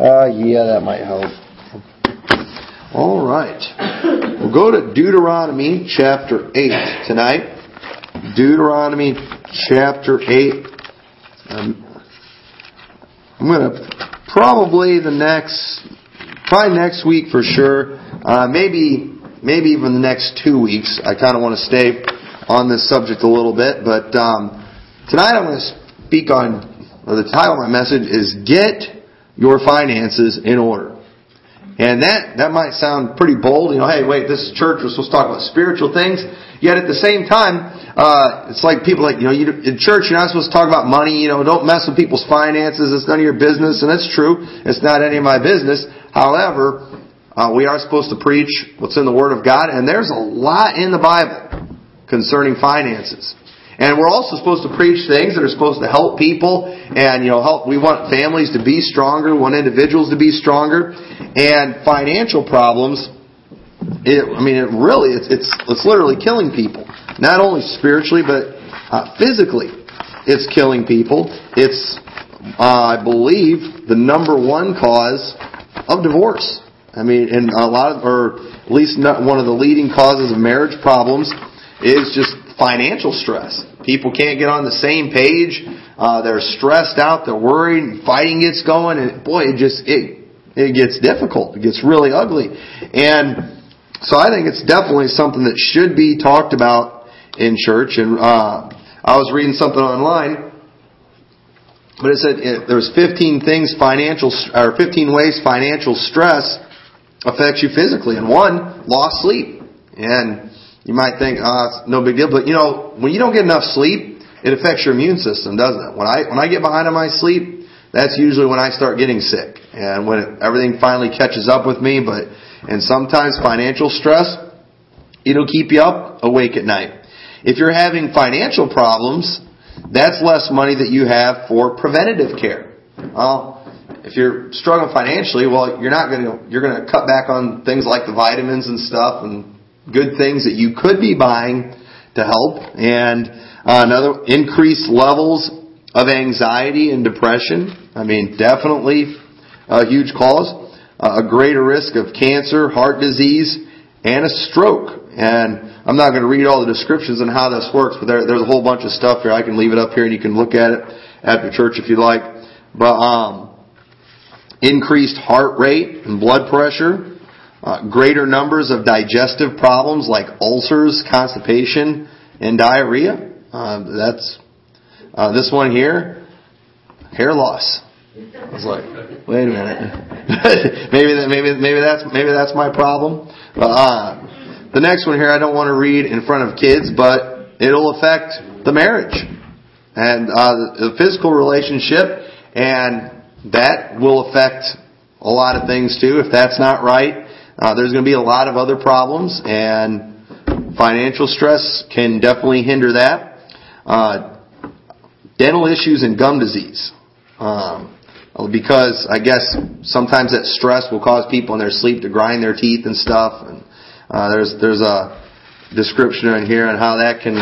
Uh, yeah, that might help. All right. We'll go to Deuteronomy chapter 8 tonight. Deuteronomy chapter 8. Um, I'm going to probably the next, probably next week for sure. Uh, maybe, maybe even the next two weeks. I kind of want to stay on this subject a little bit, but um, tonight I'm going to speak on. the title of my message is "Get Your Finances in Order." And that, that might sound pretty bold. You know, hey, wait, this church was supposed to talk about spiritual things. Yet at the same time, uh, it's like people like, you know, you, in church, you're not supposed to talk about money. You know, don't mess with people's finances. It's none of your business. And that's true. It's not any of my business. However, uh, we are supposed to preach what's in the Word of God. And there's a lot in the Bible concerning finances. And we're also supposed to preach things that are supposed to help people and, you know, help, we want families to be stronger, want individuals to be stronger. And financial problems, it, I mean, it really, it's, it's, it's literally killing people. Not only spiritually, but uh, physically. It's killing people. It's, uh, I believe, the number one cause of divorce. I mean, and a lot of, or at least one of the leading causes of marriage problems is just financial stress. People can't get on the same page. Uh, they're stressed out. They're worried. Fighting gets going, and boy, it just it it gets difficult. It gets really ugly. And so I think it's definitely something that should be talked about in church. And uh, I was reading something online, but it said it, there's 15 things financial or 15 ways financial stress affects you physically, and one lost sleep. And you might think, oh, it's no big deal. But you know, when you don't get enough sleep, it affects your immune system, doesn't it? When I, when I get behind on my sleep, that's usually when I start getting sick. And when it, everything finally catches up with me, but, and sometimes financial stress, it'll keep you up awake at night. If you're having financial problems, that's less money that you have for preventative care. Well, if you're struggling financially, well, you're not going to, you're going to cut back on things like the vitamins and stuff and good things that you could be buying to help, and uh, another increased levels of anxiety and depression. I mean, definitely a huge cause. Uh, a greater risk of cancer, heart disease, and a stroke. And I'm not going to read all the descriptions on how this works, but there, there's a whole bunch of stuff here. I can leave it up here and you can look at it at the church if you like. But um, increased heart rate and blood pressure, uh, greater numbers of digestive problems like ulcers, constipation, and diarrhea. Uh, that's uh, this one here, hair loss. I was like, wait a minute, maybe that, maybe maybe that's maybe that's my problem. Uh, the next one here, I don't want to read in front of kids, but it'll affect the marriage and uh, the physical relationship, and that will affect a lot of things too. If that's not right, uh, there's going to be a lot of other problems, and financial stress can definitely hinder that. Uh, dental issues and gum disease. Um, because I guess sometimes that stress will cause people in their sleep to grind their teeth and stuff. And uh, there's there's a description in here on how that can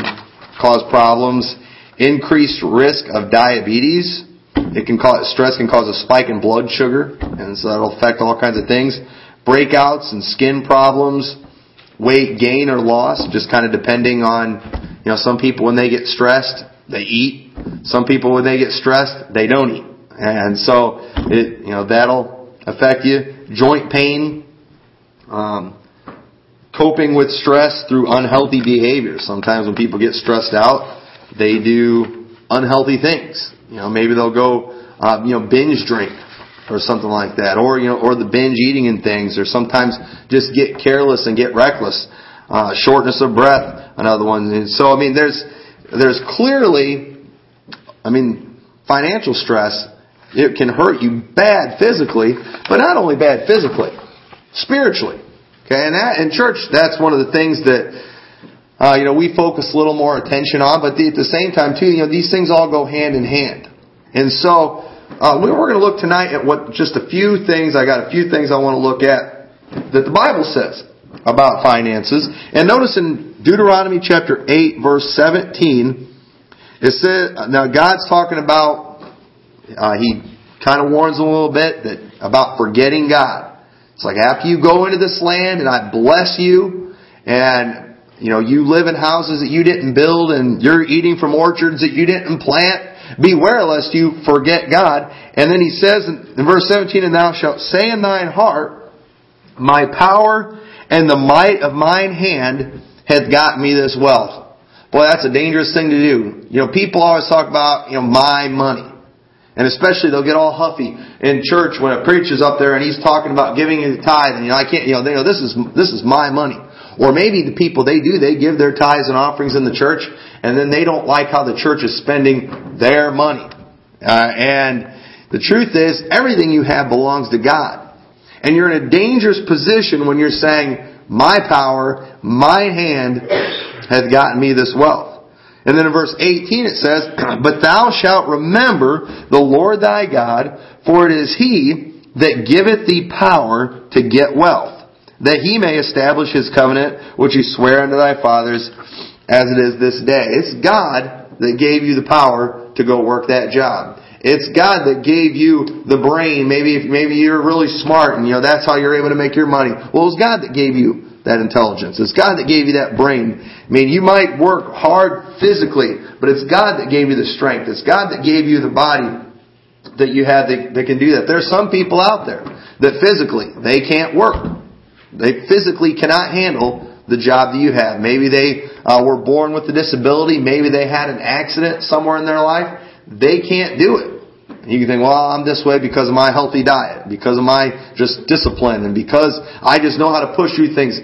cause problems. Increased risk of diabetes. It can cause stress can cause a spike in blood sugar, and so that'll affect all kinds of things breakouts and skin problems, weight gain or loss, just kind of depending on, you know, some people when they get stressed, they eat. Some people when they get stressed, they don't eat. And so, it, you know, that'll affect you. Joint pain, um, coping with stress through unhealthy behavior. Sometimes when people get stressed out, they do unhealthy things. You know, maybe they'll go, uh, you know, binge drink or something like that, or you know, or the binge eating and things, or sometimes just get careless and get reckless. Uh, shortness of breath, another one. And so, I mean, there's there's clearly, I mean, financial stress. It can hurt you bad physically, but not only bad physically, spiritually. Okay, and that in church, that's one of the things that uh, you know we focus a little more attention on. But at the same time, too, you know, these things all go hand in hand. And so, uh, we're going to look tonight at what just a few things. I got a few things I want to look at that the Bible says about finances. And notice in Deuteronomy chapter 8 verse 17, it says, now God's talking about, uh, he kind of warns a little bit that about forgetting God. It's like after you go into this land and I bless you and you know, you live in houses that you didn't build and you're eating from orchards that you didn't plant. Beware lest you forget God. And then he says in, verse 17, and thou shalt say in thine heart, my power and the might of mine hand hath got me this wealth. Boy, that's a dangerous thing to do. You know, people always talk about, you know, my money. And especially they'll get all huffy in church when a preacher's up there and he's talking about giving the tithe and you know, I can't, you know, they know this is, this is my money. Or maybe the people they do, they give their tithes and offerings in the church and then they don't like how the church is spending their money. Uh, and the truth is, everything you have belongs to God. And you're in a dangerous position when you're saying, my power, my hand hath gotten me this wealth. And then in verse 18 it says, But thou shalt remember the Lord thy God, for it is he that giveth thee power to get wealth, that he may establish his covenant, which he sware unto thy fathers, as it is this day. It's God that gave you the power to go work that job. It's God that gave you the brain. Maybe if maybe you're really smart and you know that's how you're able to make your money. Well, it's God that gave you that intelligence. It's God that gave you that brain. I mean, you might work hard physically, but it's God that gave you the strength. It's God that gave you the body that you have that, that can do that. There are some people out there that physically, they can't work. They physically cannot handle the job that you have. Maybe they uh, were born with a disability. Maybe they had an accident somewhere in their life. They can't do it. You can think, well, I'm this way because of my healthy diet, because of my just discipline, and because I just know how to push through things.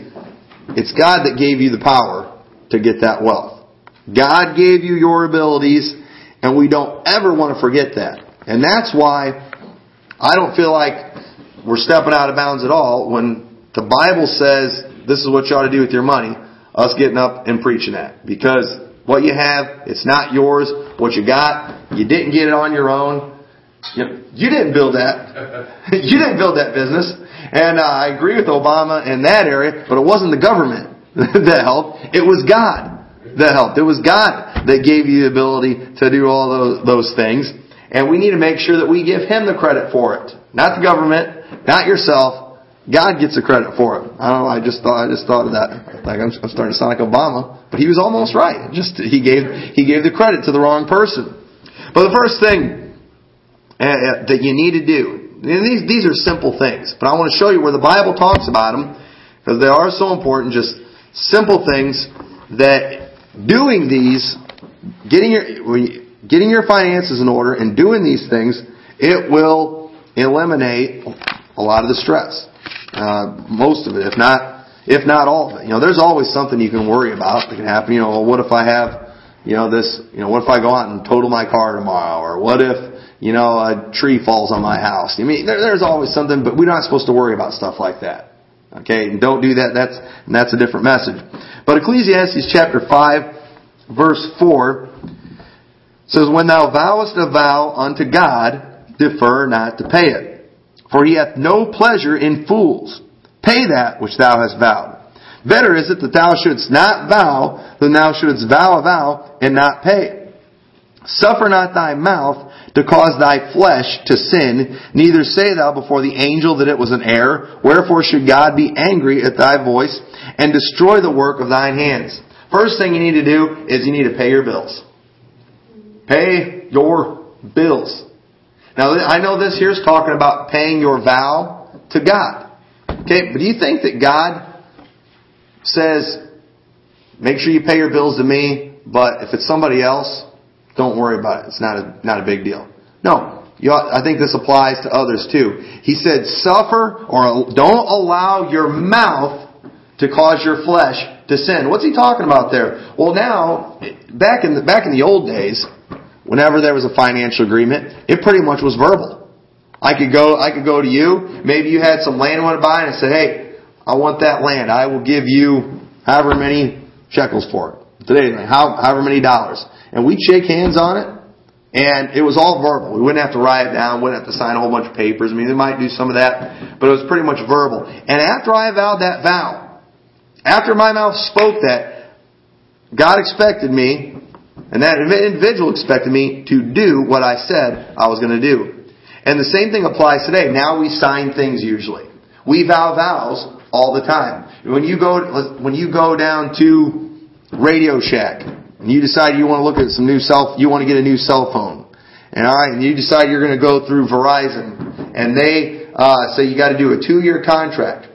It's God that gave you the power to get that wealth. God gave you your abilities, and we don't ever want to forget that. And that's why I don't feel like we're stepping out of bounds at all when the Bible says this is what you ought to do with your money, us getting up and preaching that. Because what you have, it's not yours. What you got, you didn't get it on your own. You, you didn't build that. you didn't build that business. And uh, I agree with Obama in that area, but it wasn't the government that helped. It was God that helped. It was God that gave you the ability to do all those, those things. And we need to make sure that we give Him the credit for it. Not the government, not yourself. God gets the credit for it. I don't know, I just thought, I just thought of that. Like I'm, I'm starting to sound like Obama, but he was almost right. Just, he gave, he gave the credit to the wrong person. But the first thing uh, that you need to do these, these are simple things, but I want to show you where the Bible talks about them because they are so important. Just simple things that doing these, getting your getting your finances in order, and doing these things, it will eliminate a lot of the stress. Uh, most of it, if not if not all of it. You know, there's always something you can worry about that can happen. You know, well, what if I have, you know, this, you know, what if I go out and total my car tomorrow, or what if you know, a tree falls on my house. I mean, there, there's always something, but we're not supposed to worry about stuff like that. Okay, and don't do that. That's and that's a different message. But Ecclesiastes chapter five, verse four says, "When thou vowest a vow unto God, defer not to pay it, for He hath no pleasure in fools. Pay that which thou hast vowed. Better is it that thou shouldst not vow than thou shouldst vow a vow and not pay." Suffer not thy mouth to cause thy flesh to sin, neither say thou before the angel that it was an error. Wherefore should God be angry at thy voice and destroy the work of thine hands? First thing you need to do is you need to pay your bills. Pay your bills. Now I know this here is talking about paying your vow to God. Okay, but do you think that God says, make sure you pay your bills to me, but if it's somebody else, don't worry about it. It's not a, not a big deal. No. Ought, I think this applies to others too. He said, suffer or don't allow your mouth to cause your flesh to sin. What's he talking about there? Well, now, back in the, back in the old days, whenever there was a financial agreement, it pretty much was verbal. I could go, I could go to you. Maybe you had some land you want to buy, and I said, "Hey, I want that land. I will give you however many shekels for it today, however many dollars." and we'd shake hands on it. And it was all verbal. We wouldn't have to write it down, wouldn't have to sign a whole bunch of papers. I mean, they might do some of that, but it was pretty much verbal. And after I vowed that vow, after my mouth spoke that, God expected me, and that individual expected me to do what I said I was going to do. And the same thing applies today. Now we sign things usually. We vow vows all the time. When you go, when you go down to Radio Shack and you decide you want to look at some new cell, you want to get a new cell phone. And alright, and you decide you're going to go through Verizon and they, uh, say you got to do a two year contract.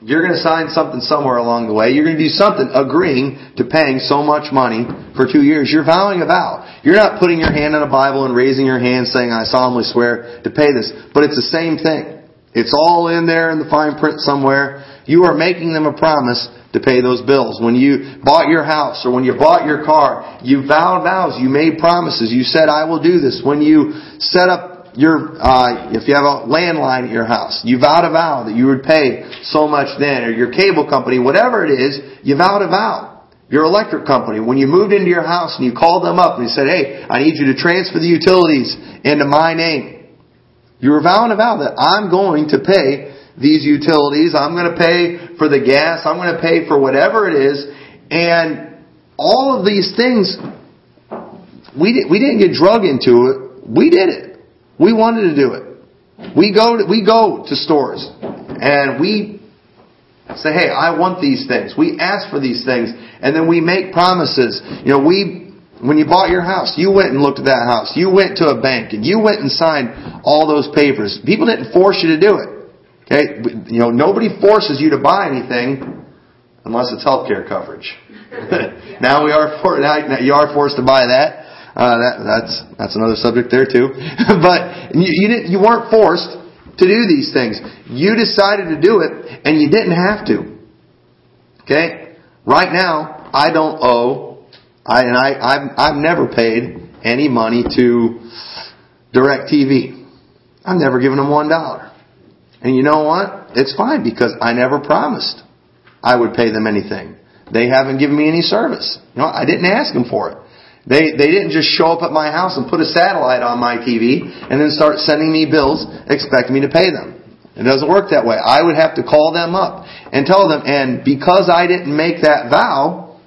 You're going to sign something somewhere along the way. You're going to do something agreeing to paying so much money for two years. You're vowing a vow. You're not putting your hand on a Bible and raising your hand saying, I solemnly swear to pay this. But it's the same thing. It's all in there in the fine print somewhere. You are making them a promise to pay those bills. When you bought your house or when you bought your car, you vowed vows. You made promises. You said, I will do this. When you set up your uh, if you have a landline at your house, you vowed a vow that you would pay so much then, or your cable company, whatever it is, you vowed a vow. Your electric company, when you moved into your house and you called them up and you said, "Hey, I need you to transfer the utilities into my name," you were vowing a vow that I'm going to pay these utilities. I'm going to pay for the gas. I'm going to pay for whatever it is, and all of these things. We we didn't get drug into it. We did it. We wanted to do it. We go to, we go to stores and we say, hey, I want these things. We ask for these things and then we make promises. You know, we, when you bought your house, you went and looked at that house. You went to a bank and you went and signed all those papers. People didn't force you to do it. Okay? You know, nobody forces you to buy anything unless it's healthcare coverage. now we are for, now you are forced to buy that. Uh, that, that's that's another subject there too. but you, you didn't you weren't forced to do these things. You decided to do it, and you didn't have to. Okay. Right now, I don't owe. I and I I've, I've never paid any money to DirecTV. I've never given them one dollar. And you know what? It's fine because I never promised I would pay them anything. They haven't given me any service. You know, I didn't ask them for it. They, they didn't just show up at my house and put a satellite on my TV and then start sending me bills expecting me to pay them. It doesn't work that way. I would have to call them up and tell them, and because I didn't make that vow,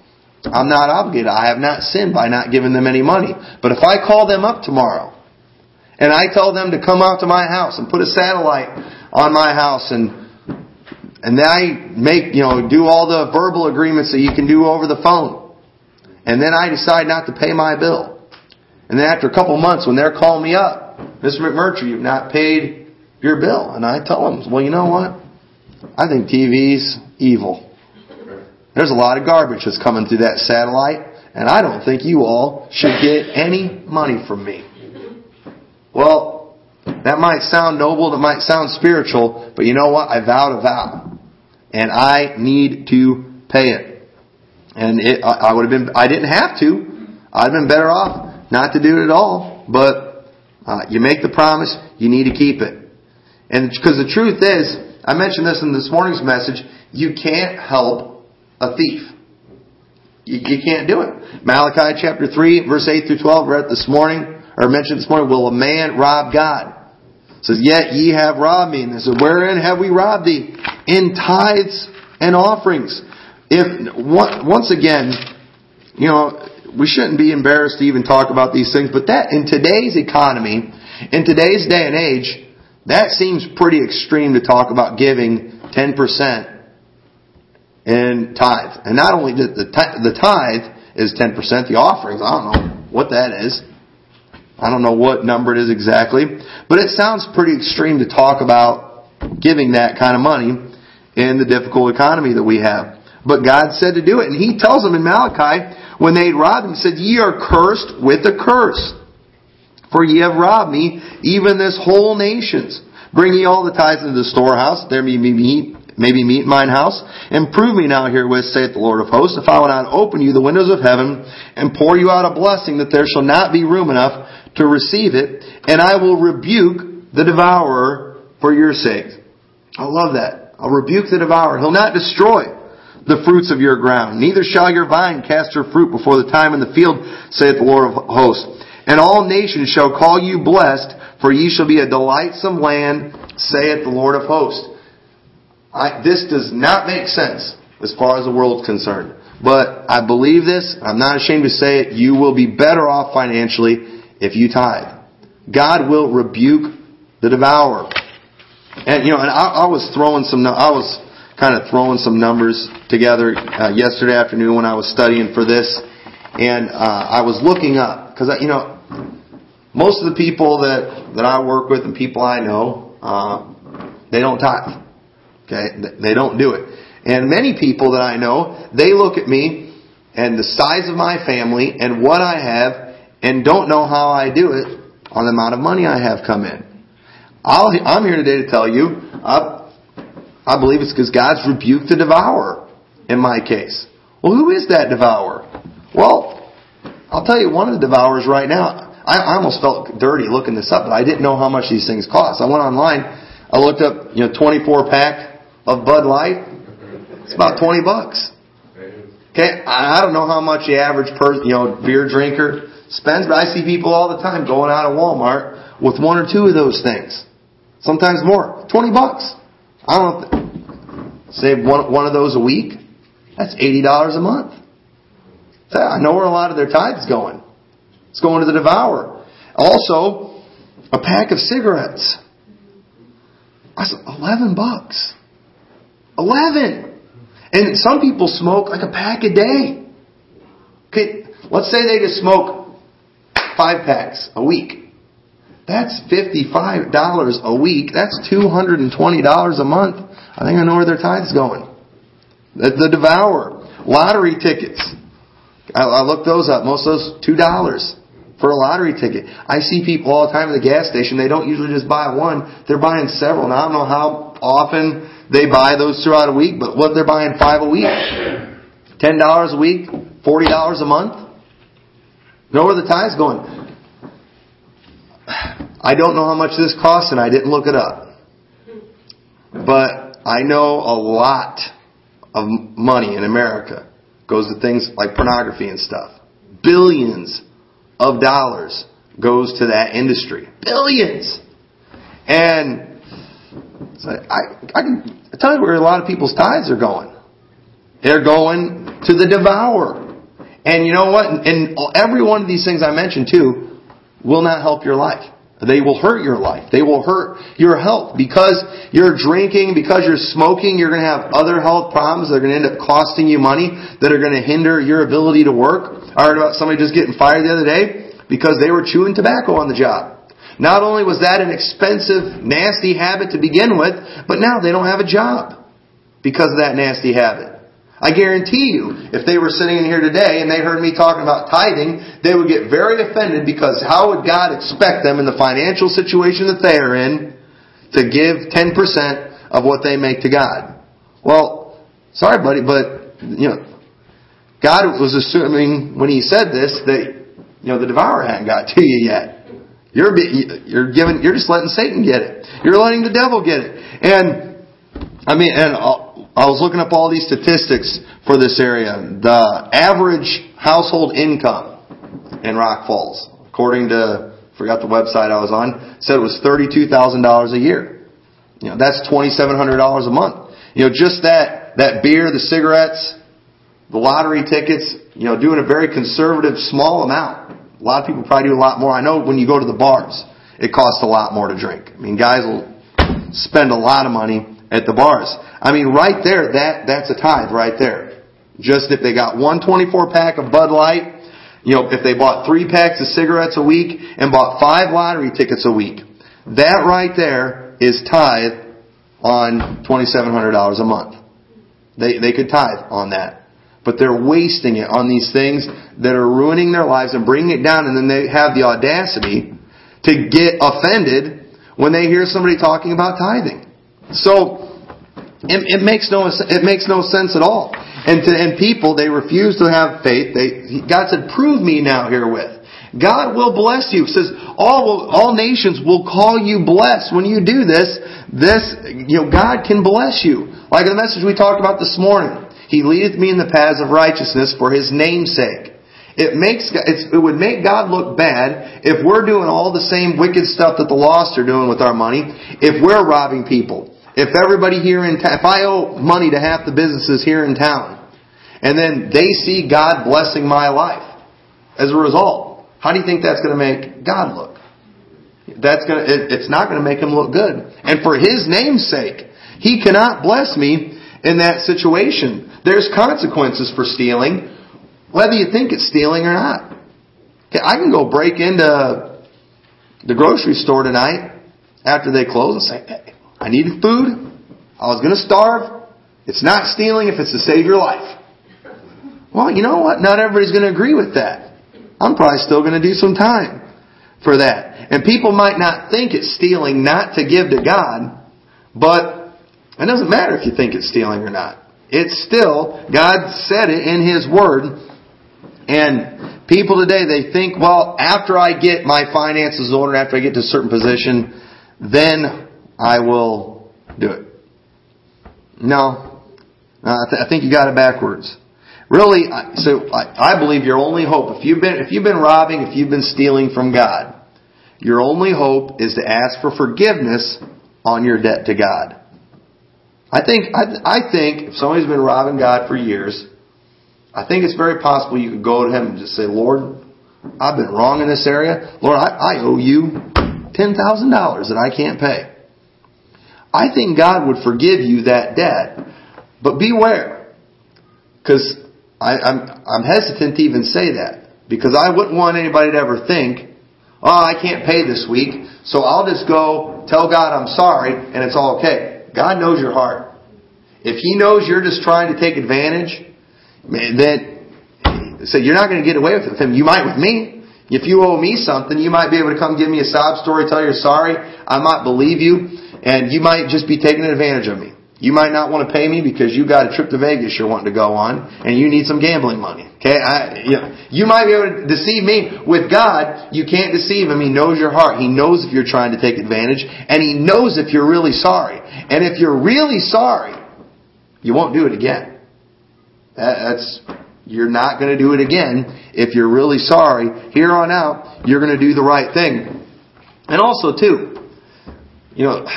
I'm not obligated. I have not sinned by not giving them any money. But if I call them up tomorrow and I tell them to come out to my house and put a satellite on my house and and then I make, you know, do all the verbal agreements that you can do over the phone and then I decide not to pay my bill. And then after a couple months, when they're calling me up, Mr. McMurtry, you've not paid your bill. And I tell them, well, you know what? I think TV's evil. There's a lot of garbage that's coming through that satellite, and I don't think you all should get any money from me. Well, that might sound noble, that might sound spiritual, but you know what? I vowed a vow. And I need to pay it. And it, I would have been, I didn't have to. I'd have been better off not to do it at all. But uh, you make the promise, you need to keep it. And because the truth is, I mentioned this in this morning's message, you can't help a thief. You, you can't do it. Malachi chapter 3, verse 8 through 12, read this morning, or mentioned this morning, will a man rob God? It says, yet ye have robbed me. And they said, wherein have we robbed thee? In tithes and offerings if once again, you know, we shouldn't be embarrassed to even talk about these things, but that in today's economy, in today's day and age, that seems pretty extreme to talk about giving 10% in tithe. And not only the, the, the tithe is 10%, the offerings, I don't know what that is. I don't know what number it is exactly, but it sounds pretty extreme to talk about giving that kind of money in the difficult economy that we have. But God said to do it. And He tells them in Malachi, when they robbed him, He said, Ye are cursed with a curse. For ye have robbed me, even this whole nations. Bring ye all the tithes into the storehouse, there may be meat, maybe meat in mine house, and prove me now herewith, saith the Lord of hosts, if I will not open you the windows of heaven, and pour you out a blessing, that there shall not be room enough to receive it, and I will rebuke the devourer for your sake. I love that. I'll rebuke the devourer. He'll not destroy the fruits of your ground. Neither shall your vine cast her fruit before the time in the field, saith the Lord of hosts. And all nations shall call you blessed, for ye shall be a delightsome land, saith the Lord of hosts. I, this does not make sense as far as the world is concerned. But I believe this. I'm not ashamed to say it. You will be better off financially if you tithe. God will rebuke the devourer. And you know, and I, I was throwing some, I was kind of throwing some numbers together uh, yesterday afternoon when I was studying for this, and uh, I was looking up because you know, most of the people that that I work with and people I know, uh, they don't tithe. Okay, they don't do it. And many people that I know, they look at me and the size of my family and what I have and don't know how I do it on the amount of money I have come in. i am here today to tell you, I, I believe it's because God's rebuked the devourer in my case. Well, who is that devourer? Well, I'll tell you one of the devourers right now. I, almost felt dirty looking this up, but I didn't know how much these things cost. I went online, I looked up, you know, 24 pack of Bud Light. It's about 20 bucks. Okay, I don't know how much the average person, you know, beer drinker spends, but I see people all the time going out of Walmart with one or two of those things. Sometimes more. 20 bucks. I don't. Save one, one of those a week. That's $80 a month. I know where a lot of their tithes going. It's going to the devourer. Also, a pack of cigarettes. That's 11 bucks. 11! And some people smoke like a pack a day. Okay, let's say they just smoke five packs a week. That's $55 a week. That's $220 a month. I think I know where their tithe's going. The, the Devour. Lottery tickets. I, I looked those up. Most of those, $2 for a lottery ticket. I see people all the time at the gas station. They don't usually just buy one. They're buying several. Now, I don't know how often they buy those throughout a week, but what they're buying five a week, ten dollars a week, forty dollars a month. Know where the tithe's going? I don't know how much this costs, and I didn't look it up. But I know a lot of money in America goes to things like pornography and stuff. Billions of dollars goes to that industry. Billions. And so I, I can tell you where a lot of people's tithes are going. They're going to the devourer. And you know what? And every one of these things I mentioned too will not help your life. They will hurt your life. They will hurt your health. Because you're drinking, because you're smoking, you're going to have other health problems that are going to end up costing you money, that are going to hinder your ability to work. I heard about somebody just getting fired the other day because they were chewing tobacco on the job. Not only was that an expensive, nasty habit to begin with, but now they don't have a job because of that nasty habit. I guarantee you, if they were sitting in here today and they heard me talking about tithing, they would get very offended because how would God expect them in the financial situation that they are in to give 10% of what they make to God? Well, sorry buddy, but, you know, God was assuming when He said this that, you know, the devourer hadn't got to you yet. You're you're giving you're just letting Satan get it. You're letting the devil get it. And I mean, and uh, I was looking up all these statistics for this area. The average household income in Rock Falls, according to forgot the website I was on, said it was thirty-two thousand dollars a year. You know, that's twenty-seven hundred dollars a month. You know, just that that beer, the cigarettes, the lottery tickets. You know, doing a very conservative, small amount a lot of people probably do a lot more. I know when you go to the bars, it costs a lot more to drink. I mean, guys will spend a lot of money at the bars. I mean, right there, that, that's a tithe right there. Just if they got one 24 pack of Bud Light, you know, if they bought three packs of cigarettes a week and bought five lottery tickets a week, that right there is tithe on $2,700 a month. They, they could tithe on that but they're wasting it on these things that are ruining their lives and bringing it down, and then they have the audacity to get offended when they hear somebody talking about tithing. So it, it makes no it makes no sense at all. And to, and people they refuse to have faith. They God said, "Prove me now herewith." God will bless you. It says all all nations will call you blessed when you do this. This you know God can bless you. Like the message we talked about this morning. He leadeth me in the paths of righteousness for His name's sake. It makes it would make God look bad if we're doing all the same wicked stuff that the lost are doing with our money. If we're robbing people, if everybody here in town, if I owe money to half the businesses here in town, and then they see God blessing my life as a result, how do you think that's going to make God look? That's gonna, it, it's not gonna make him look good. And for his name's sake, he cannot bless me in that situation. There's consequences for stealing, whether you think it's stealing or not. I can go break into the grocery store tonight after they close and say, I needed food. I was going to starve. It's not stealing if it's to save your life. Well, you know what? Not everybody's going to agree with that. I'm probably still going to do some time for that. And people might not think it's stealing not to give to God, but it doesn't matter if you think it's stealing or not. It's still, God said it in His Word, and people today, they think, well, after I get my finances ordered, after I get to a certain position, then I will do it. No. Uh, I, th- I think you got it backwards. Really, so I, believe your only hope, if you've been, if you've been robbing, if you've been stealing from God, your only hope is to ask for forgiveness on your debt to God. I think, I, I think if somebody's been robbing God for years, I think it's very possible you could go to him and just say, Lord, I've been wrong in this area. Lord, I, I owe you $10,000 that I can't pay. I think God would forgive you that debt, but beware. Because I'm, I'm hesitant to even say that. Because I wouldn't want anybody to ever think, oh, I can't pay this week, so I'll just go tell God I'm sorry and it's all okay. God knows your heart. If He knows you're just trying to take advantage, then so you're not going to get away with him. You might with me. If you owe me something, you might be able to come give me a sob story, tell you're sorry. I might believe you, and you might just be taking advantage of me. You might not want to pay me because you got a trip to Vegas you're wanting to go on, and you need some gambling money. Okay, I, you, know, you might be able to deceive me. With God, you can't deceive Him. He knows your heart. He knows if you're trying to take advantage, and He knows if you're really sorry. And if you're really sorry, you won't do it again. That's you're not going to do it again if you're really sorry. Here on out, you're going to do the right thing. And also, too, you know,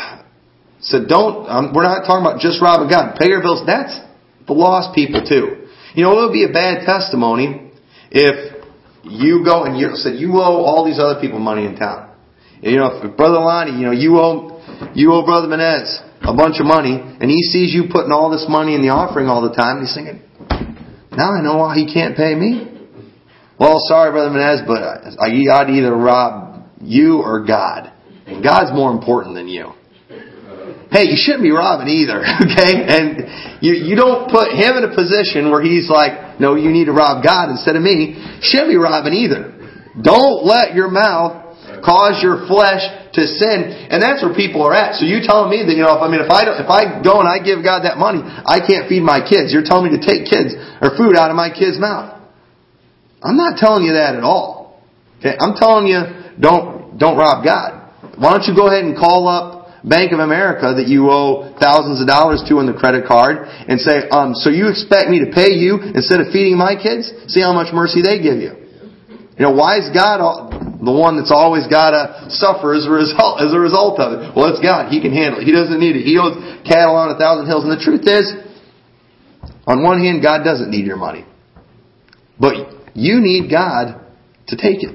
so don't. Um, we're not talking about just robbing God. Pay your bills. That's the lost people too. You know, it would be a bad testimony if you go and you said you owe all these other people money in town. You know, if Brother Lonnie, you know, you owe you owe Brother Menez a bunch of money, and he sees you putting all this money in the offering all the time, he's thinking, now I know why he can't pay me. Well, sorry, Brother Menez, but I, ought to either rob you or God. And God's more important than you. Hey, you shouldn't be robbing either, okay? And you, you don't put him in a position where he's like, no, you need to rob God instead of me. Shouldn't be robbing either. Don't let your mouth cause your flesh to sin, and that's where people are at. So you telling me that you know, if I mean, if I don't, if I go and I give God that money, I can't feed my kids. You're telling me to take kids or food out of my kid's mouth. I'm not telling you that at all. Okay, I'm telling you don't don't rob God. Why don't you go ahead and call up Bank of America that you owe thousands of dollars to on the credit card and say, um, so you expect me to pay you instead of feeding my kids? See how much mercy they give you. You know, why is God the one that's always got to suffer as a result as a result of it? Well, it's God. He can handle it. He doesn't need it. He cattle on a thousand hills. And the truth is, on one hand, God doesn't need your money, but you need God to take it,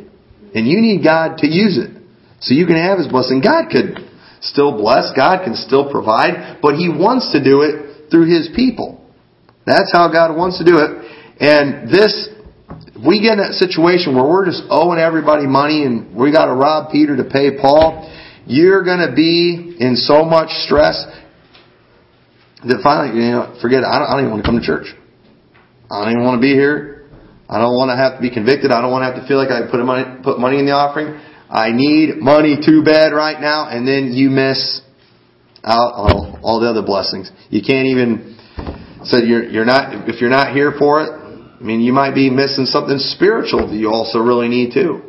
and you need God to use it so you can have His blessing. God could still bless. God can still provide, but He wants to do it through His people. That's how God wants to do it. And this if we get in that situation where we're just owing everybody money and we got to rob Peter to pay Paul, you're going to be in so much stress that finally, you know, forget it. I don't, I don't even want to come to church. I don't even want to be here. I don't want to have to be convicted. I don't want to have to feel like I put money, put money in the offering. I need money too bad right now, and then you miss out all, all the other blessings. You can't even so you're you're not if you're not here for it, I mean, you might be missing something spiritual that you also really need too.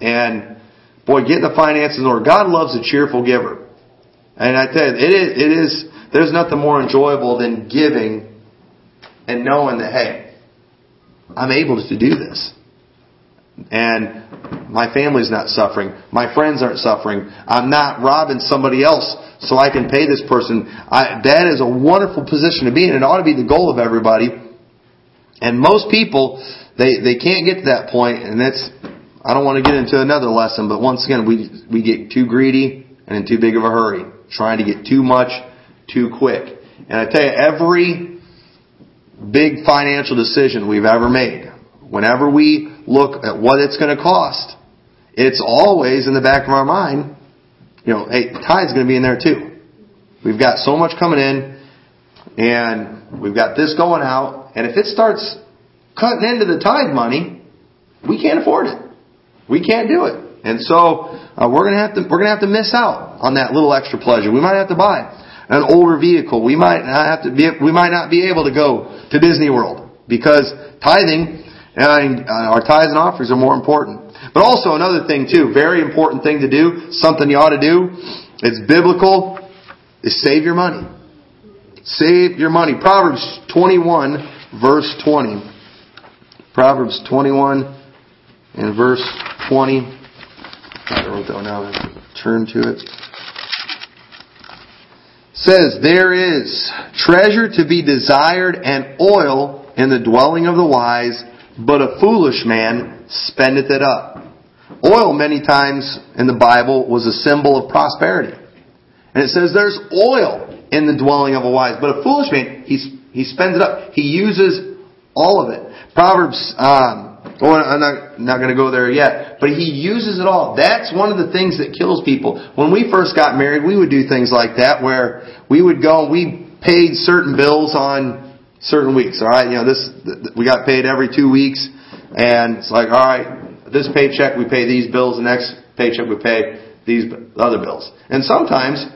And boy, get the finances in order. God loves a cheerful giver. And I tell you, it is, it is, there's nothing more enjoyable than giving and knowing that, hey, I'm able to do this. And my family's not suffering. My friends aren't suffering. I'm not robbing somebody else so I can pay this person. I, that is a wonderful position to be in. It ought to be the goal of everybody and most people, they, they can't get to that point, and that's, I don't want to get into another lesson, but once again, we, we get too greedy and in too big of a hurry, trying to get too much too quick. And I tell you, every big financial decision we've ever made, whenever we look at what it's going to cost, it's always in the back of our mind, you know, hey, tide's going to be in there too. We've got so much coming in, and we've got this going out, and if it starts cutting into the tithe money, we can't afford it. We can't do it. And so uh, we're gonna have to we're gonna have to miss out on that little extra pleasure. We might have to buy an older vehicle. We might not have to be we might not be able to go to Disney World because tithing and uh, our tithes and offerings are more important. But also another thing too, very important thing to do, something you ought to do, it's biblical, is save your money. Save your money. Proverbs 21 verse 20. Proverbs 21 and verse 20. I wrote that one down. Turn to it. Says, There is treasure to be desired and oil in the dwelling of the wise, but a foolish man spendeth it up. Oil, many times in the Bible, was a symbol of prosperity. And it says there's oil in the dwelling of a wise, but a foolish man, he, he spends it up. He uses all of it. Proverbs, um, well, I'm not, not going to go there yet, but he uses it all. That's one of the things that kills people. When we first got married, we would do things like that where we would go and we paid certain bills on certain weeks. All right, you know this we got paid every two weeks, and it's like all right, this paycheck we pay these bills, the next paycheck we pay these other bills. And sometimes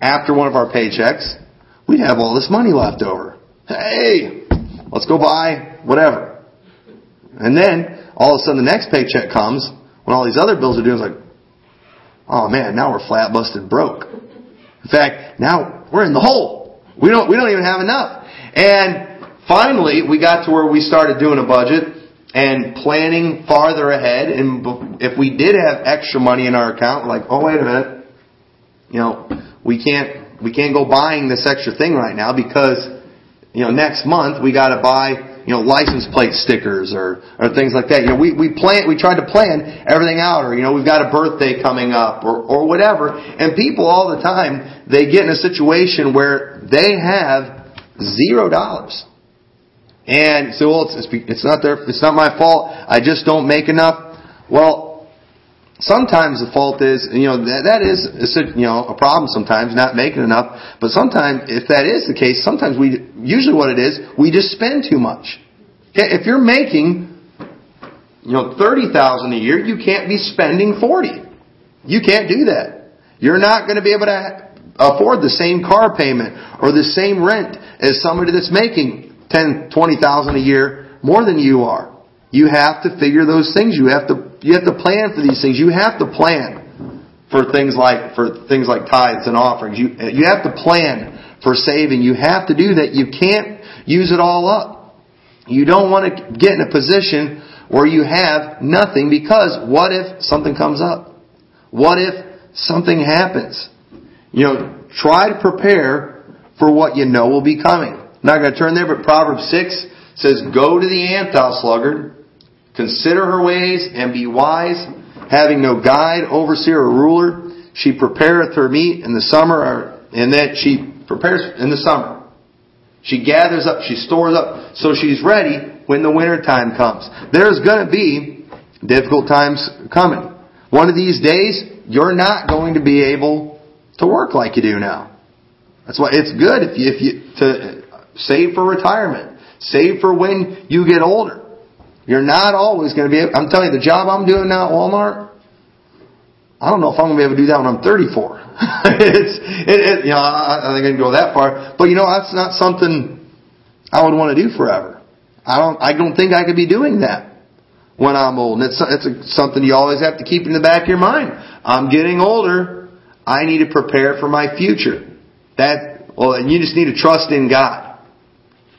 after one of our paychecks, we'd have all this money left over. Hey, let's go buy whatever. And then all of a sudden the next paycheck comes when all these other bills are due. It's like, oh man, now we're flat busted broke. In fact, now we're in the hole. We don't we don't even have enough. And finally, we got to where we started doing a budget and planning farther ahead. And if we did have extra money in our account, like, oh wait a minute, you know, we can't we can't go buying this extra thing right now because you know next month we got to buy you know, license plate stickers or, or things like that. You know, we, we plan, we tried to plan everything out or, you know, we've got a birthday coming up or, or whatever. And people all the time, they get in a situation where they have zero dollars. And so, well, it's, it's not their, it's not my fault. I just don't make enough. Well, Sometimes the fault is, you know, that, that is, a, you know, a problem sometimes, not making enough. But sometimes, if that is the case, sometimes we, usually what it is, we just spend too much. If you're making, you know, 30,000 a year, you can't be spending 40. You can't do that. You're not going to be able to afford the same car payment or the same rent as somebody that's making 10, 20,000 a year more than you are. You have to figure those things. You have to you have to plan for these things. You have to plan for things like for things like tithes and offerings. You you have to plan for saving. You have to do that. You can't use it all up. You don't want to get in a position where you have nothing because what if something comes up? What if something happens? You know, try to prepare for what you know will be coming. Not going to turn there, but Proverbs 6 says, Go to the ant, thou sluggard, Consider her ways and be wise, having no guide, overseer, or ruler. She prepareth her meat in the summer, and that she prepares in the summer. She gathers up, she stores up, so she's ready when the winter time comes. There's going to be difficult times coming. One of these days, you're not going to be able to work like you do now. That's why it's good if you, if you to save for retirement, save for when you get older. You're not always going to be able, I'm telling you, the job I'm doing now at Walmart, I don't know if I'm going to be able to do that when I'm 34. it's, it, it, you know, I, I think I can go that far. But you know, that's not something I would want to do forever. I don't, I don't think I could be doing that when I'm old. And it's, it's a, something you always have to keep in the back of your mind. I'm getting older. I need to prepare for my future. That, well, and you just need to trust in God.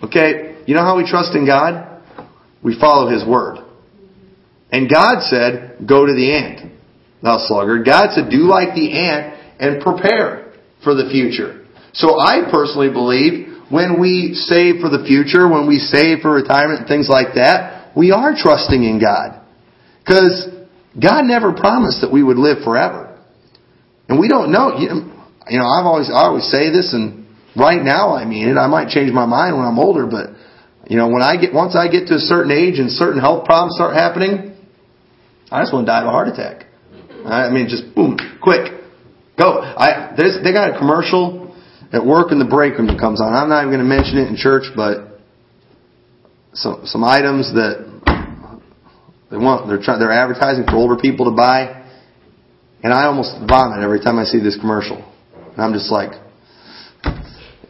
Okay? You know how we trust in God? we follow His word. And God said, go to the ant, thou sluggard. God said, do like the ant and prepare for the future. So I personally believe when we save for the future, when we save for retirement and things like that, we are trusting in God. Because God never promised that we would live forever. And we don't know. You know, I've always, I always say this and right now I mean it. I might change my mind when I'm older, but you know, when I get, once I get to a certain age and certain health problems start happening, I just want to die of a heart attack. I mean, just boom, quick, go. I, there's, they got a commercial at work in the break room that comes on. I'm not even going to mention it in church, but some, some items that they want, they're trying, they're advertising for older people to buy. And I almost vomit every time I see this commercial. And I'm just like,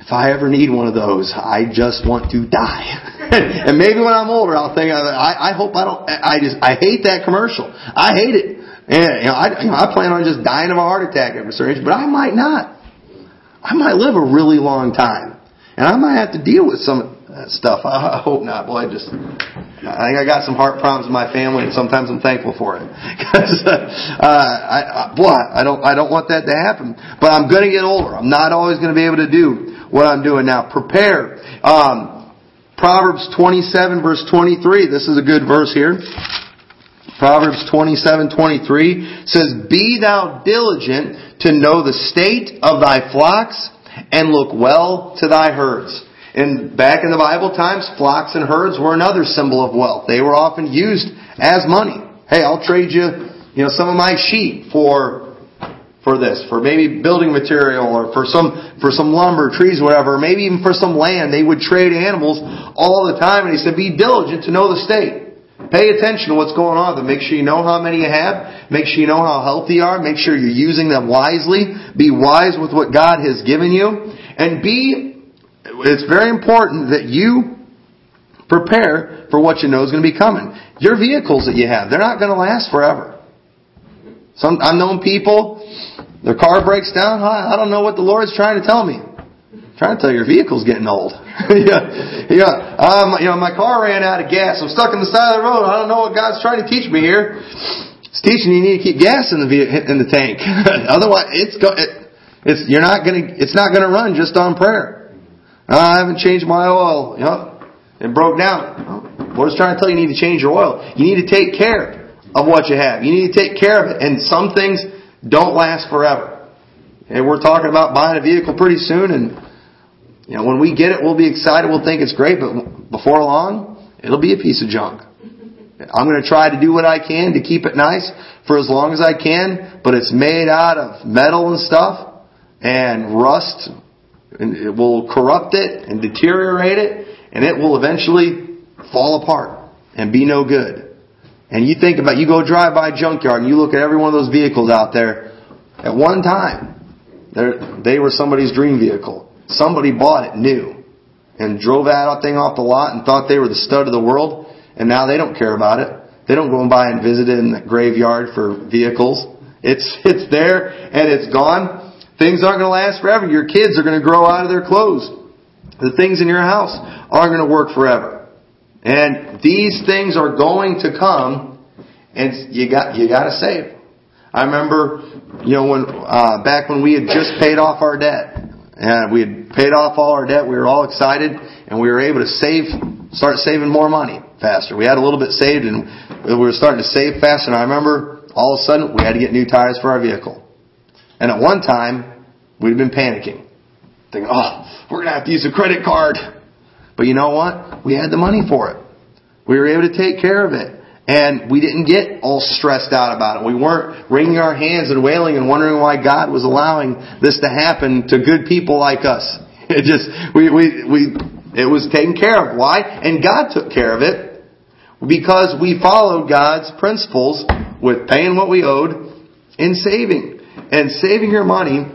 if I ever need one of those, I just want to die. and maybe when I'm older, I'll think, I, I hope I don't, I just, I hate that commercial. I hate it. And, you know, I, you know, I plan on just dying of a heart attack at a certain age, but I might not. I might live a really long time. And I might have to deal with some stuff. I, I hope not. Boy, I just, I think I got some heart problems in my family, and sometimes I'm thankful for it. Because, uh, I, I, boy, I don't, I don't want that to happen. But I'm going to get older. I'm not always going to be able to do what I'm doing now. Prepare. Um, Proverbs 27 verse 23. This is a good verse here. Proverbs 27:23 says, "Be thou diligent to know the state of thy flocks and look well to thy herds." And back in the Bible times, flocks and herds were another symbol of wealth. They were often used as money. Hey, I'll trade you, you know, some of my sheep for for this, for maybe building material or for some, for some lumber, trees, whatever, maybe even for some land. They would trade animals all the time. And he said, be diligent to know the state. Pay attention to what's going on. Make sure you know how many you have. Make sure you know how healthy you are. Make sure you're using them wisely. Be wise with what God has given you. And be, it's very important that you prepare for what you know is going to be coming. Your vehicles that you have, they're not going to last forever. Some, I've known people, their car breaks down. I don't know what the Lord's trying to tell me. I'm trying to tell you your vehicle's getting old. yeah, yeah. Um, you know, my car ran out of gas. I'm stuck on the side of the road. I don't know what God's trying to teach me here. It's teaching you need to keep gas in the in the tank. Otherwise, it's go, it, it's you're not gonna it's not gonna run just on prayer. Uh, I haven't changed my oil. You know, it broke down. Lord's trying to tell you you need to change your oil. You need to take care of what you have. You need to take care of it. And some things don't last forever. And we're talking about buying a vehicle pretty soon and you know, when we get it, we'll be excited. We'll think it's great, but before long, it'll be a piece of junk. I'm going to try to do what I can to keep it nice for as long as I can, but it's made out of metal and stuff and rust and it will corrupt it and deteriorate it and it will eventually fall apart and be no good. And you think about, you go drive by a junkyard and you look at every one of those vehicles out there. At one time, they were somebody's dream vehicle. Somebody bought it new and drove that thing off the lot and thought they were the stud of the world. And now they don't care about it. They don't go and buy and visit it in the graveyard for vehicles. It's, it's there and it's gone. Things aren't going to last forever. Your kids are going to grow out of their clothes. The things in your house aren't going to work forever. And these things are going to come, and you got you got to save. I remember, you know, when uh, back when we had just paid off our debt, and we had paid off all our debt, we were all excited, and we were able to save, start saving more money faster. We had a little bit saved, and we were starting to save faster. And I remember all of a sudden we had to get new tires for our vehicle. And at one time, we'd been panicking, thinking, "Oh, we're gonna have to use a credit card." But you know what? We had the money for it. We were able to take care of it. And we didn't get all stressed out about it. We weren't wringing our hands and wailing and wondering why God was allowing this to happen to good people like us. It just, we, we, we, it was taken care of. Why? And God took care of it because we followed God's principles with paying what we owed and saving. And saving your money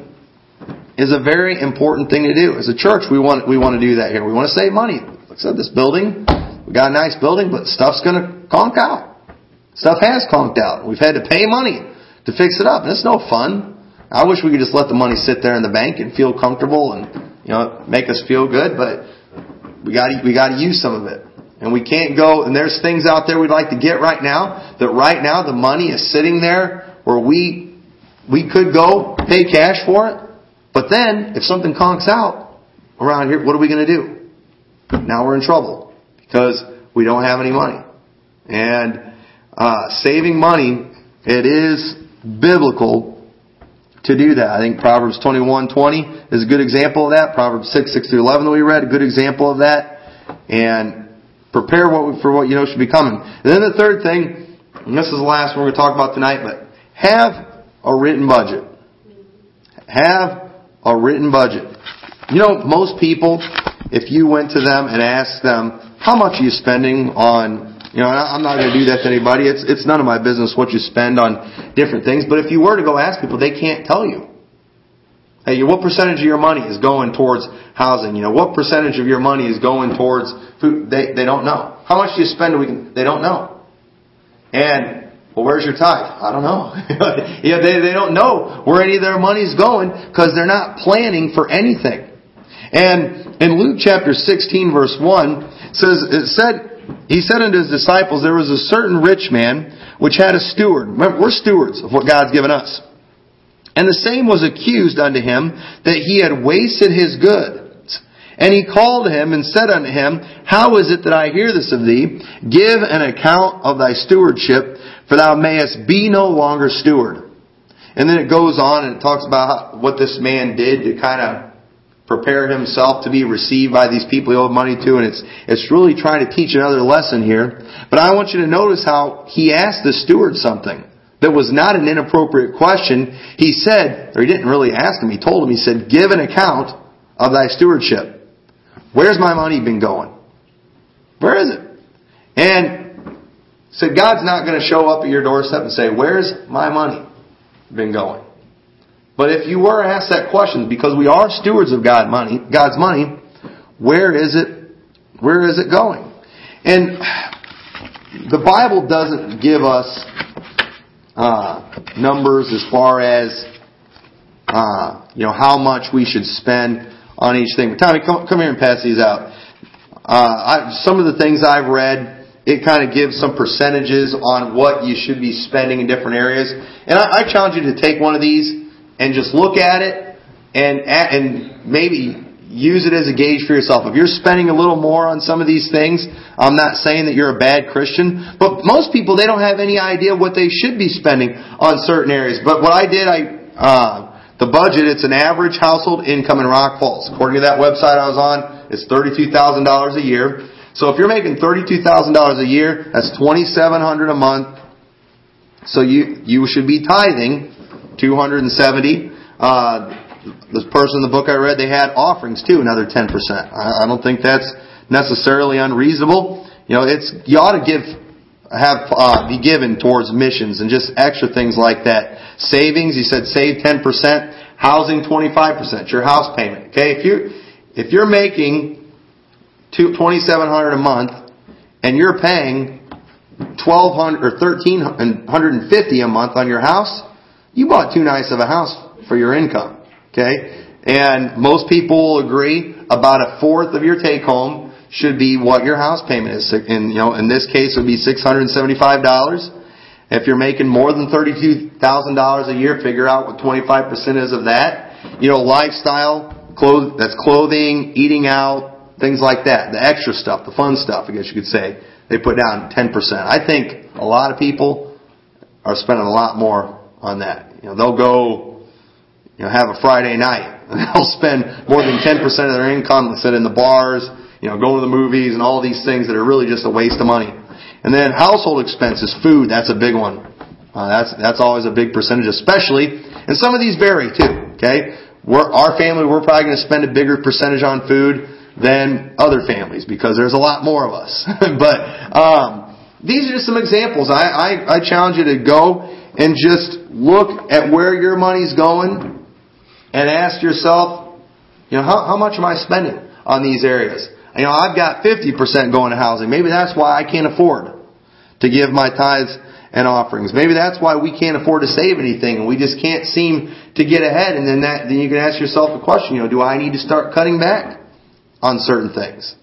is a very important thing to do. As a church, we want we want to do that here. We want to save money. Like I said, this building, we got a nice building, but stuff's going to conk out. Stuff has conked out. We've had to pay money to fix it up, and it's no fun. I wish we could just let the money sit there in the bank and feel comfortable and you know make us feel good, but we got we got to use some of it. And we can't go, and there's things out there we'd like to get right now, that right now the money is sitting there where we, we could go pay cash for it, but then, if something conks out around here, what are we going to do? Now we're in trouble because we don't have any money. And uh, saving money it is biblical to do that. I think Proverbs 21:20 is a good example of that. Proverbs 6, 6 through 11 that we read, a good example of that. And prepare what, for what you know should be coming. And then the third thing, and this is the last one we're going to talk about tonight, but have a written budget. Have a written budget. You know, most people, if you went to them and asked them, how much are you spending on you know, I'm not going to do that to anybody. It's, it's none of my business what you spend on different things. But if you were to go ask people, they can't tell you. Hey, what percentage of your money is going towards housing? You know, what percentage of your money is going towards food? They, they don't know. How much do you spend a week? They don't know. And, well, where's your tithe? I don't know. yeah, they, they don't know where any of their money's going because they're not planning for anything. And in Luke chapter 16 verse 1 says, it said, he said unto his disciples, There was a certain rich man which had a steward. Remember, we're stewards of what God's given us. And the same was accused unto him that he had wasted his goods. And he called him and said unto him, How is it that I hear this of thee? Give an account of thy stewardship, for thou mayest be no longer steward. And then it goes on and it talks about what this man did to kind of prepare himself to be received by these people he owed money to, and it's, it's really trying to teach another lesson here. But I want you to notice how he asked the steward something that was not an inappropriate question. He said, or he didn't really ask him, he told him, he said, give an account of thy stewardship. Where's my money been going? Where is it? And said, God's not going to show up at your doorstep and say, where's my money been going? But if you were asked that question, because we are stewards of God money, God's money, where is it? Where is it going? And the Bible doesn't give us uh, numbers as far as uh, you know how much we should spend on each thing. But Tommy, come, come here and pass these out. Uh, I, some of the things I've read, it kind of gives some percentages on what you should be spending in different areas. And I, I challenge you to take one of these and just look at it and and maybe use it as a gauge for yourself. If you're spending a little more on some of these things, I'm not saying that you're a bad Christian, but most people they don't have any idea what they should be spending on certain areas. But what I did, I uh, the budget, it's an average household income in Rock Falls. According to that website I was on, it's thirty-two thousand dollars a year. So if you're making thirty-two thousand dollars a year, that's twenty-seven hundred a month. So you you should be tithing 270. Uh, this person in the book I read, they had offerings too, another 10%. I, I don't think that's necessarily unreasonable. You know, it's, you ought to give, have, uh, be given towards missions and just extra things like that. Savings, he said save 10%, housing 25%, your house payment. Okay, if you're, if you're making 2700 a month and you're paying 1200 or 1350 a month on your house, you bought too nice of a house for your income. Okay? And most people agree about a fourth of your take home should be what your house payment is. In, you know, in this case, it would be $675. If you're making more than $32,000 a year, figure out what 25% is of that. You know, lifestyle, clothes, that's clothing, eating out, things like that. The extra stuff, the fun stuff, I guess you could say. They put down 10%. I think a lot of people are spending a lot more on that. You know, they'll go, you know, have a Friday night. And they'll spend more than 10% of their income sit in the bars, you know, going to the movies and all these things that are really just a waste of money. And then household expenses, food, that's a big one. Uh, that's, that's always a big percentage, especially, and some of these vary too, okay? We're, our family, we're probably going to spend a bigger percentage on food than other families because there's a lot more of us. but, um, these are just some examples. I, I, I challenge you to go and just look at where your money's going and ask yourself, you know, how, how much am I spending on these areas? You know, I've got 50% going to housing. Maybe that's why I can't afford to give my tithes and offerings. Maybe that's why we can't afford to save anything and we just can't seem to get ahead. And then that, then you can ask yourself a question, you know, do I need to start cutting back on certain things?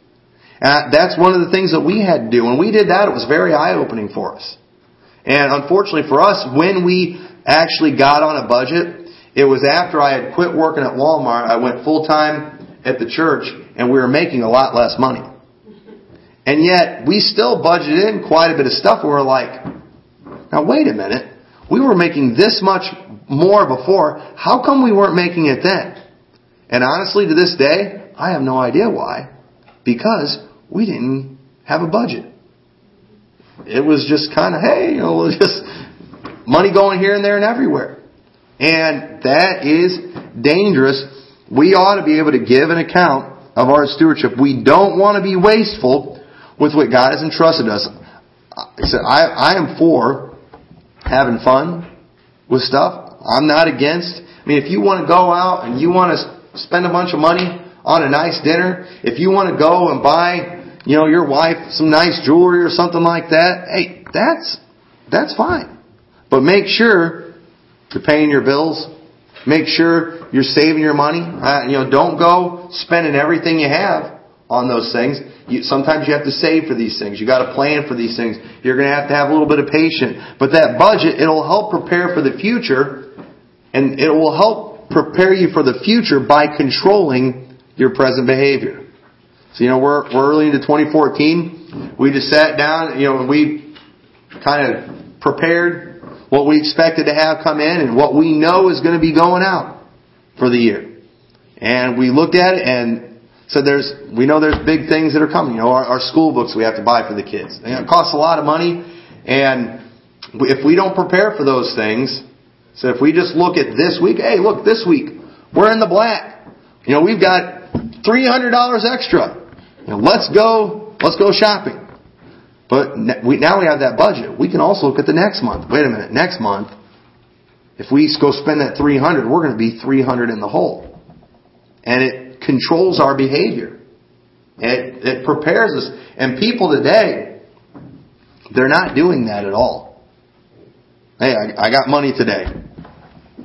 And that's one of the things that we had to do. When we did that, it was very eye-opening for us. And unfortunately for us, when we actually got on a budget, it was after I had quit working at Walmart, I went full time at the church, and we were making a lot less money. And yet, we still budgeted in quite a bit of stuff, We were like, now wait a minute. we were making this much more before. How come we weren't making it then? And honestly, to this day, I have no idea why. Because we didn't have a budget. It was just kind of, hey, you know, just money going here and there and everywhere. And that is dangerous. We ought to be able to give an account of our stewardship. We don't want to be wasteful with what God has entrusted us. I said, I, I am for having fun with stuff. I'm not against. I mean, if you want to go out and you want to spend a bunch of money on a nice dinner, if you want to go and buy, you know, your wife some nice jewelry or something like that, hey, that's, that's fine. But make sure you're paying your bills. Make sure you're saving your money. Uh, you know, don't go spending everything you have on those things. You, sometimes you have to save for these things. You got to plan for these things. You're going to have to have a little bit of patience. But that budget, it'll help prepare for the future, and it will help prepare you for the future by controlling your present behavior. So you know, we're we're early into 2014. We just sat down, you know, and we kind of prepared what we expected to have come in and what we know is going to be going out for the year. And we looked at it and so there's, we know there's big things that are coming. You know, our, our school books we have to buy for the kids. And it costs a lot of money. And if we don't prepare for those things, so if we just look at this week, hey, look, this week, we're in the black. You know, we've got $300 extra. You know, let's go, let's go shopping. But we, now we have that budget. We can also look at the next month. Wait a minute, next month, if we go spend that 300, we're going to be 300 in the hole. And it controls our behavior. It, it prepares us. And people today, they're not doing that at all. Hey, I, I got money today.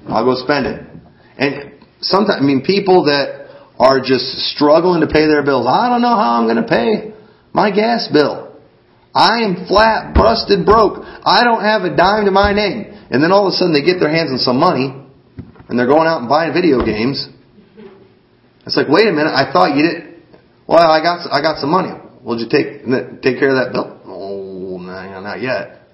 I'll go spend it. And sometimes, I mean, people that are just struggling to pay their bills. I don't know how I'm going to pay my gas bill. I am flat, busted, broke. I don't have a dime to my name. And then all of a sudden they get their hands on some money and they're going out and buying video games it's like, wait a minute, I thought you didn't. Well, I got I got some money. Will you take take care of that bill? Oh, no, not yet.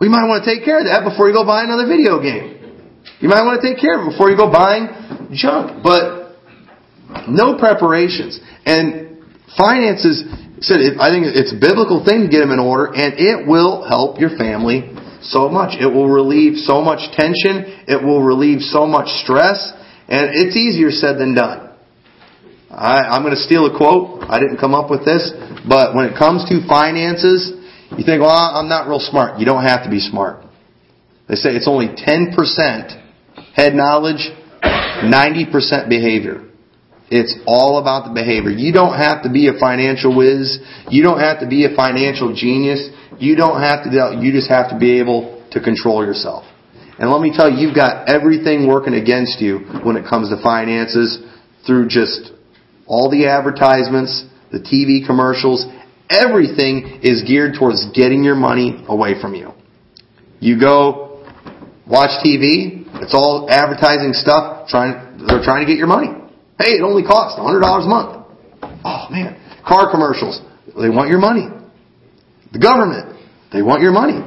You might want to take care of that before you go buy another video game. You might want to take care of it before you go buying junk. But no preparations and finances. Said I think it's a biblical thing to get them in order, and it will help your family so much. It will relieve so much tension. It will relieve so much stress, and it's easier said than done. I, I'm going to steal a quote. I didn't come up with this, but when it comes to finances, you think, well, I'm not real smart. You don't have to be smart. They say it's only 10% head knowledge, 90% behavior. It's all about the behavior. You don't have to be a financial whiz. You don't have to be a financial genius. You don't have to, you just have to be able to control yourself. And let me tell you, you've got everything working against you when it comes to finances through just all the advertisements, the TV commercials, everything is geared towards getting your money away from you. You go watch TV, it's all advertising stuff, trying, they're trying to get your money. Hey, it only costs $100 a month. Oh man. Car commercials, they want your money. The government, they want your money.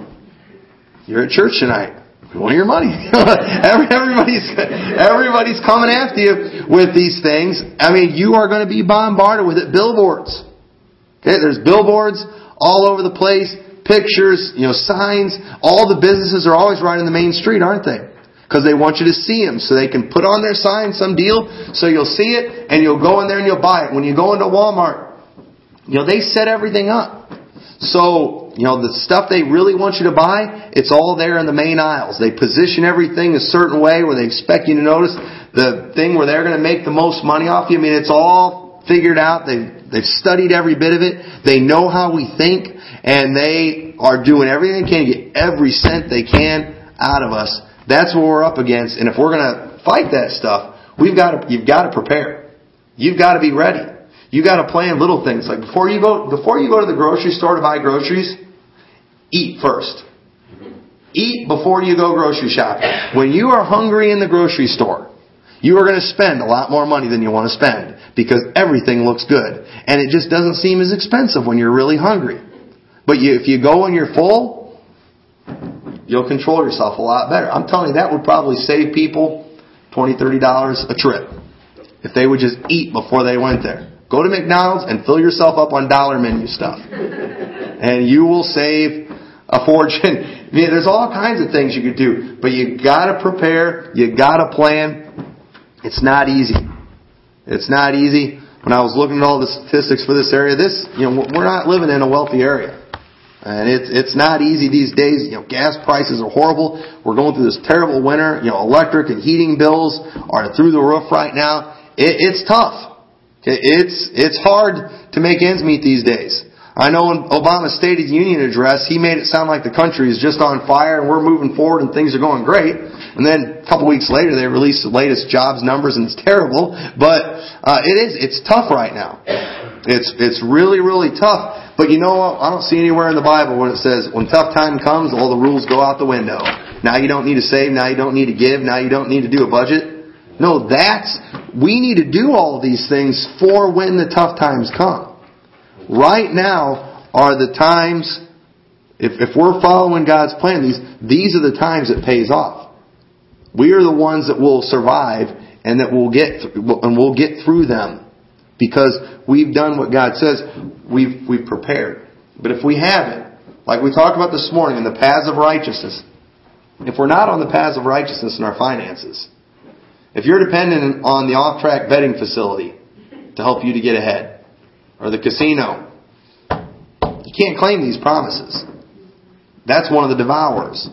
You're at church tonight. We want your money. everybody's, everybody's coming after you with these things. I mean, you are going to be bombarded with it. Billboards. Okay, there's billboards all over the place, pictures, you know, signs. All the businesses are always right in the main street, aren't they? Because they want you to see them, so they can put on their sign some deal, so you'll see it, and you'll go in there and you'll buy it. When you go into Walmart, you know, they set everything up. So, you know, the stuff they really want you to buy, it's all there in the main aisles. They position everything a certain way where they expect you to notice the thing where they're going to make the most money off you. I mean, it's all figured out. They've, they've studied every bit of it. They know how we think and they are doing everything they can to get every cent they can out of us. That's what we're up against. And if we're going to fight that stuff, we've got to, you've got to prepare. You've got to be ready. You got to plan little things like before you go before you go to the grocery store to buy groceries, eat first. Eat before you go grocery shopping. When you are hungry in the grocery store, you are going to spend a lot more money than you want to spend because everything looks good and it just doesn't seem as expensive when you're really hungry. But you, if you go and you're full, you'll control yourself a lot better. I'm telling you, that would probably save people twenty, thirty dollars a trip if they would just eat before they went there. Go to McDonald's and fill yourself up on dollar menu stuff, and you will save a fortune. yeah, there's all kinds of things you could do, but you gotta prepare. You gotta plan. It's not easy. It's not easy. When I was looking at all the statistics for this area, this, you know, we're not living in a wealthy area. And it's, it's not easy these days. You know, gas prices are horrible. We're going through this terrible winter. You know, electric and heating bills are through the roof right now. It, it's tough. It's, it's hard to make ends meet these days. I know in Obama's State of the Union address, he made it sound like the country is just on fire and we're moving forward and things are going great. And then a couple weeks later, they released the latest jobs numbers and it's terrible. But uh, it is, it's tough right now. It's it's really really tough. But you know what? I don't see anywhere in the Bible where it says when tough time comes, all the rules go out the window. Now you don't need to save. Now you don't need to give. Now you don't need to do a budget. No, that's we need to do all these things for when the tough times come. Right now are the times, if, if we're following God's plan, these, these are the times it pays off. We are the ones that will survive and that will get, and we'll get through them because we've done what God says. We've, we've prepared. But if we haven't, like we talked about this morning in the paths of righteousness, if we're not on the paths of righteousness in our finances, if you're dependent on the off-track betting facility to help you to get ahead, or the casino. You can't claim these promises. That's one of the devourers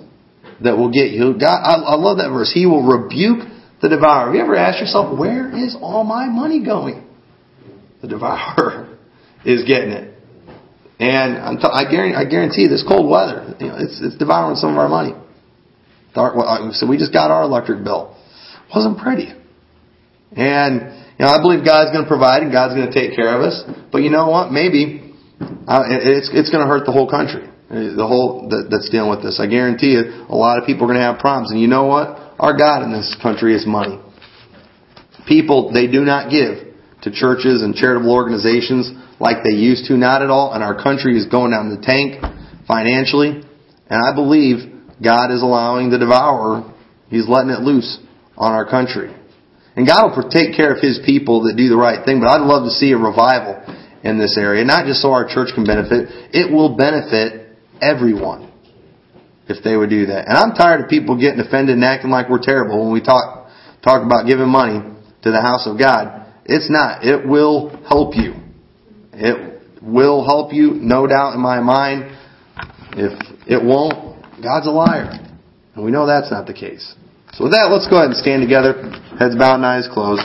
that will get you. God, I, I love that verse. He will rebuke the devourer. Have you ever asked yourself, where is all my money going? The devourer is getting it. And I'm t- I, guarantee, I guarantee you this cold weather, you know, it's, it's devouring some of our money. So we just got our electric bill. Wasn't pretty. And you know, I believe God's going to provide and God's going to take care of us. But you know what? Maybe uh, it's it's going to hurt the whole country, the whole that, that's dealing with this. I guarantee you, a lot of people are going to have problems. And you know what? Our God in this country is money. People they do not give to churches and charitable organizations like they used to, not at all. And our country is going down the tank financially. And I believe God is allowing the devourer, He's letting it loose on our country. And God will take care of His people that do the right thing, but I'd love to see a revival in this area. Not just so our church can benefit, it will benefit everyone if they would do that. And I'm tired of people getting offended and acting like we're terrible when we talk, talk about giving money to the house of God. It's not. It will help you. It will help you, no doubt in my mind. If it won't, God's a liar. And we know that's not the case. So with that, let's go ahead and stand together. Heads bowed and eyes closed.